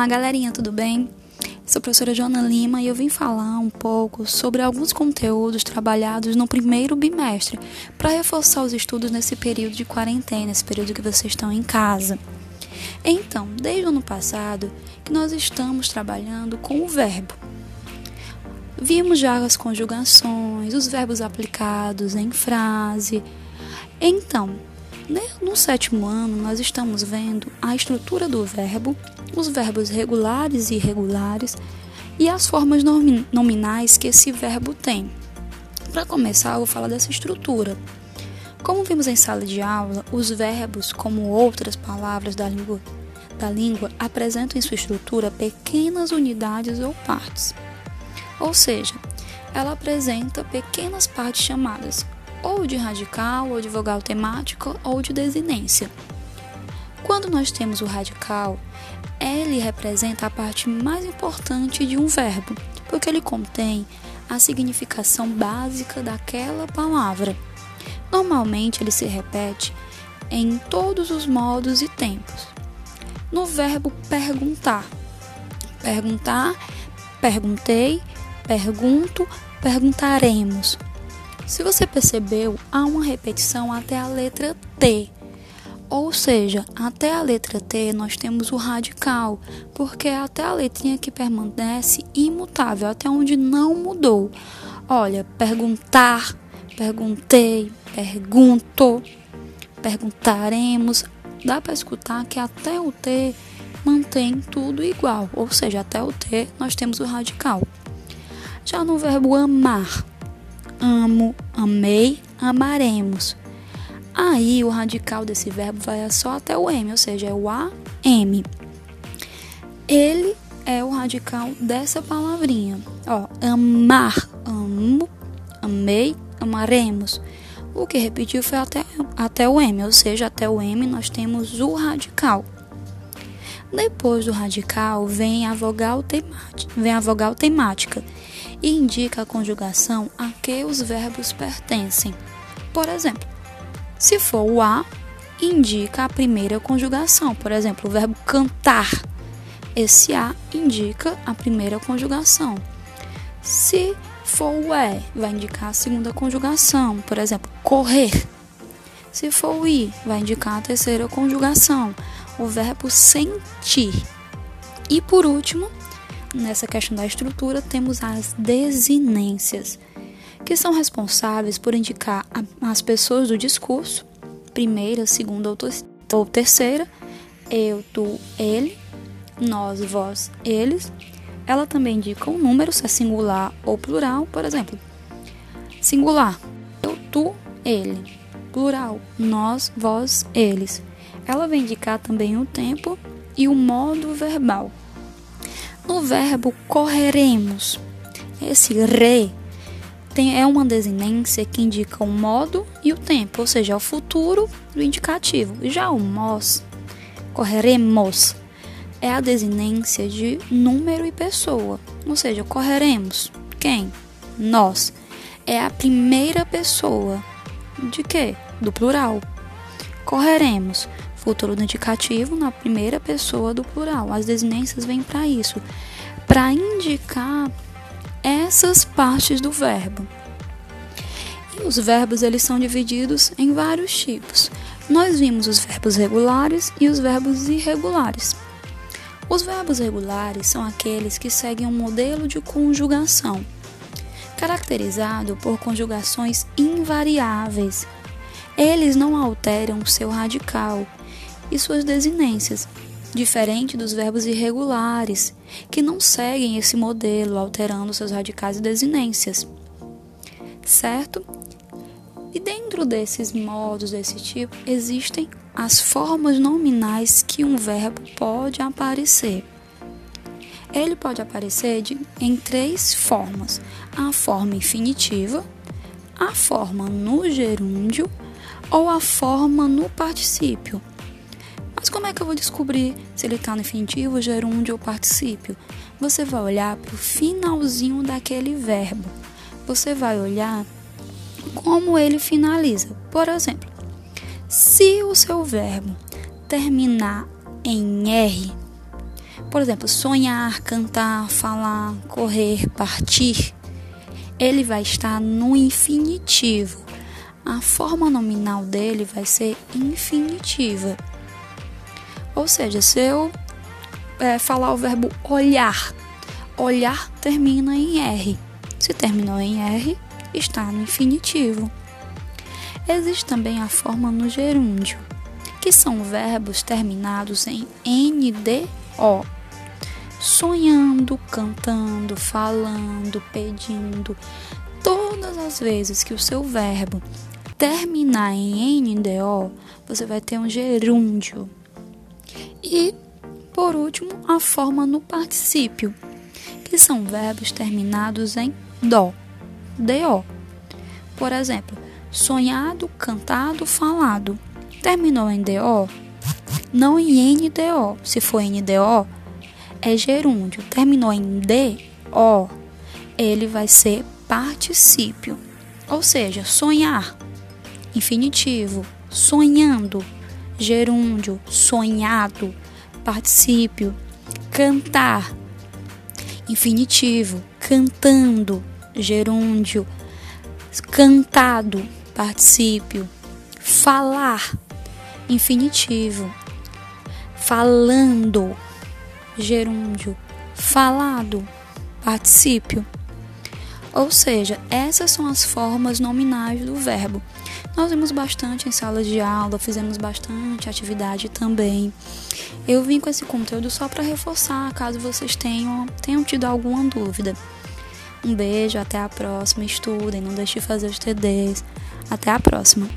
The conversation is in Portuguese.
Olá, galerinha, tudo bem? Sou a professora Joana Lima e eu vim falar um pouco sobre alguns conteúdos trabalhados no primeiro bimestre para reforçar os estudos nesse período de quarentena, nesse período que vocês estão em casa. Então, desde o ano passado que nós estamos trabalhando com o verbo. Vimos já as conjugações, os verbos aplicados em frase. Então, no sétimo ano, nós estamos vendo a estrutura do verbo, os verbos regulares e irregulares e as formas nominais que esse verbo tem. Para começar, eu vou falar dessa estrutura. Como vimos em sala de aula, os verbos, como outras palavras da língua, da língua apresentam em sua estrutura pequenas unidades ou partes. Ou seja, ela apresenta pequenas partes chamadas ou de radical, ou de vogal temática, ou de desinência. Quando nós temos o radical, ele representa a parte mais importante de um verbo, porque ele contém a significação básica daquela palavra. Normalmente ele se repete em todos os modos e tempos. No verbo perguntar, perguntar, perguntei, pergunto, perguntaremos. Se você percebeu, há uma repetição até a letra T. Ou seja, até a letra T nós temos o radical, porque é até a letrinha que permanece imutável, até onde não mudou. Olha, perguntar, perguntei, pergunto, perguntaremos. Dá para escutar que até o T mantém tudo igual, ou seja, até o T nós temos o radical. Já no verbo amar, amo, amei, amaremos. Aí o radical desse verbo vai só até o M, ou seja, é o AM. Ele é o radical dessa palavrinha. Ó, amar, amo, amei, amaremos. O que repetiu foi até, até o M, ou seja, até o M nós temos o radical. Depois do radical vem a vogal temática, vem a vogal temática e indica a conjugação a que os verbos pertencem. Por exemplo, se for o a, indica a primeira conjugação. Por exemplo, o verbo cantar. Esse a indica a primeira conjugação. Se for o é, vai indicar a segunda conjugação. Por exemplo, correr. Se for o i, vai indicar a terceira conjugação. O verbo sentir. E por último, nessa questão da estrutura, temos as desinências, que são responsáveis por indicar as pessoas do discurso, primeira, segunda ou terceira, eu, tu, ele, nós, vós, eles. Ela também indica o um número, se é singular ou plural, por exemplo. Singular, eu, tu, ele. Plural, nós, vós, eles. Ela vai indicar também o tempo e o modo verbal. No verbo correremos, esse re tem, é uma desinência que indica o modo e o tempo, ou seja, o futuro do indicativo. Já o mos, correremos, é a desinência de número e pessoa, ou seja, correremos. Quem? Nós. É a primeira pessoa de quê? Do plural. Correremos futuro do indicativo na primeira pessoa do plural. As desinências vêm para isso, para indicar essas partes do verbo. E os verbos eles são divididos em vários tipos. Nós vimos os verbos regulares e os verbos irregulares. Os verbos regulares são aqueles que seguem um modelo de conjugação, caracterizado por conjugações invariáveis. Eles não alteram seu radical, e suas desinências, diferente dos verbos irregulares, que não seguem esse modelo, alterando seus radicais e desinências. Certo? E dentro desses modos desse tipo, existem as formas nominais que um verbo pode aparecer. Ele pode aparecer de, em três formas: a forma infinitiva, a forma no gerúndio ou a forma no particípio. Mas como é que eu vou descobrir se ele está no infinitivo, gerúndio ou particípio? Você vai olhar para o finalzinho daquele verbo. Você vai olhar como ele finaliza. Por exemplo, se o seu verbo terminar em R, Por exemplo, sonhar, cantar, falar, correr, partir, ele vai estar no infinitivo. A forma nominal dele vai ser infinitiva. Ou seja, se eu é, falar o verbo olhar, olhar termina em R. Se terminou em R, está no infinitivo. Existe também a forma no gerúndio, que são verbos terminados em NDO. Sonhando, cantando, falando, pedindo. Todas as vezes que o seu verbo terminar em NDO, você vai ter um gerúndio. E, por último, a forma no particípio, que são verbos terminados em DO. DO. Por exemplo, sonhado, cantado, falado. Terminou em DO? Não em NDO. Se for NDO, é gerúndio. Terminou em DO, ele vai ser particípio. Ou seja, sonhar, infinitivo, sonhando, gerúndio, sonhado, particípio, cantar, infinitivo, cantando, gerúndio, cantado, particípio, falar, infinitivo, falando, gerúndio, falado, particípio. Ou seja, essas são as formas nominais do verbo. Nós vimos bastante em salas de aula, fizemos bastante atividade também. Eu vim com esse conteúdo só para reforçar, caso vocês tenham, tenham tido alguma dúvida. Um beijo, até a próxima, estudem, não deixe de fazer os TDs. Até a próxima.